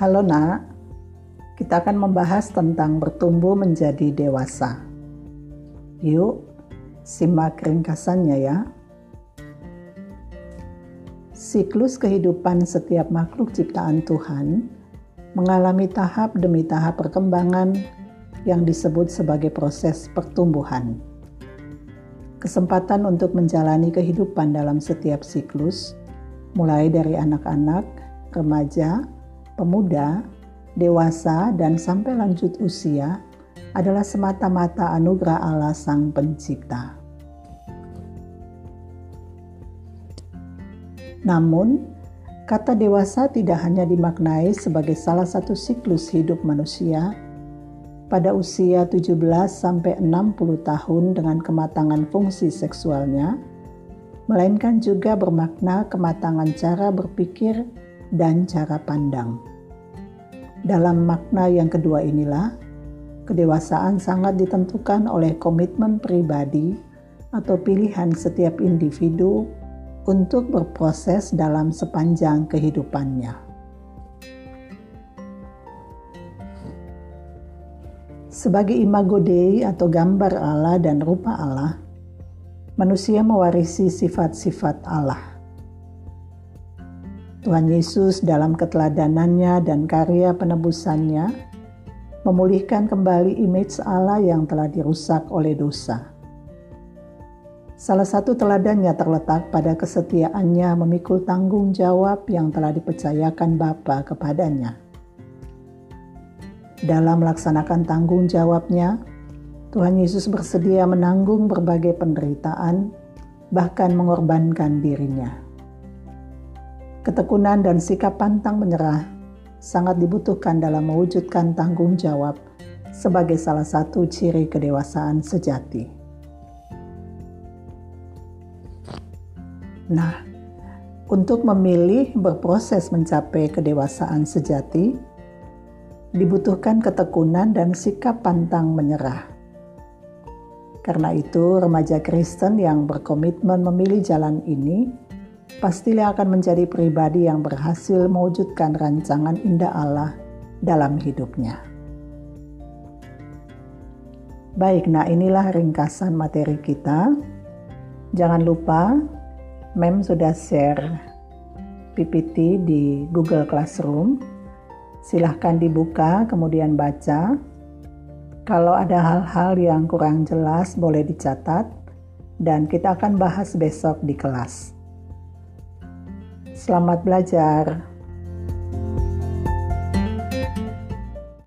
Halo nak, kita akan membahas tentang bertumbuh menjadi dewasa. Yuk, simak ringkasannya ya. Siklus kehidupan setiap makhluk ciptaan Tuhan mengalami tahap demi tahap perkembangan yang disebut sebagai proses pertumbuhan. Kesempatan untuk menjalani kehidupan dalam setiap siklus, mulai dari anak-anak, remaja, pemuda, dewasa, dan sampai lanjut usia adalah semata-mata anugerah Allah Sang Pencipta. Namun, kata dewasa tidak hanya dimaknai sebagai salah satu siklus hidup manusia pada usia 17 sampai 60 tahun dengan kematangan fungsi seksualnya, melainkan juga bermakna kematangan cara berpikir dan cara pandang. Dalam makna yang kedua inilah, kedewasaan sangat ditentukan oleh komitmen pribadi atau pilihan setiap individu untuk berproses dalam sepanjang kehidupannya. Sebagai imago Dei atau gambar Allah dan rupa Allah, manusia mewarisi sifat-sifat Allah. Tuhan Yesus dalam keteladanannya dan karya penebusannya memulihkan kembali image Allah yang telah dirusak oleh dosa. Salah satu teladannya terletak pada kesetiaannya memikul tanggung jawab yang telah dipercayakan Bapa kepadanya. Dalam melaksanakan tanggung jawabnya, Tuhan Yesus bersedia menanggung berbagai penderitaan, bahkan mengorbankan dirinya. Ketekunan dan sikap pantang menyerah sangat dibutuhkan dalam mewujudkan tanggung jawab sebagai salah satu ciri kedewasaan sejati. Nah, untuk memilih berproses mencapai kedewasaan sejati, dibutuhkan ketekunan dan sikap pantang menyerah. Karena itu, remaja Kristen yang berkomitmen memilih jalan ini pastilah akan menjadi pribadi yang berhasil mewujudkan rancangan indah Allah dalam hidupnya. Baik, nah inilah ringkasan materi kita. Jangan lupa, Mem sudah share PPT di Google Classroom. Silahkan dibuka, kemudian baca. Kalau ada hal-hal yang kurang jelas, boleh dicatat, dan kita akan bahas besok di kelas. Selamat belajar.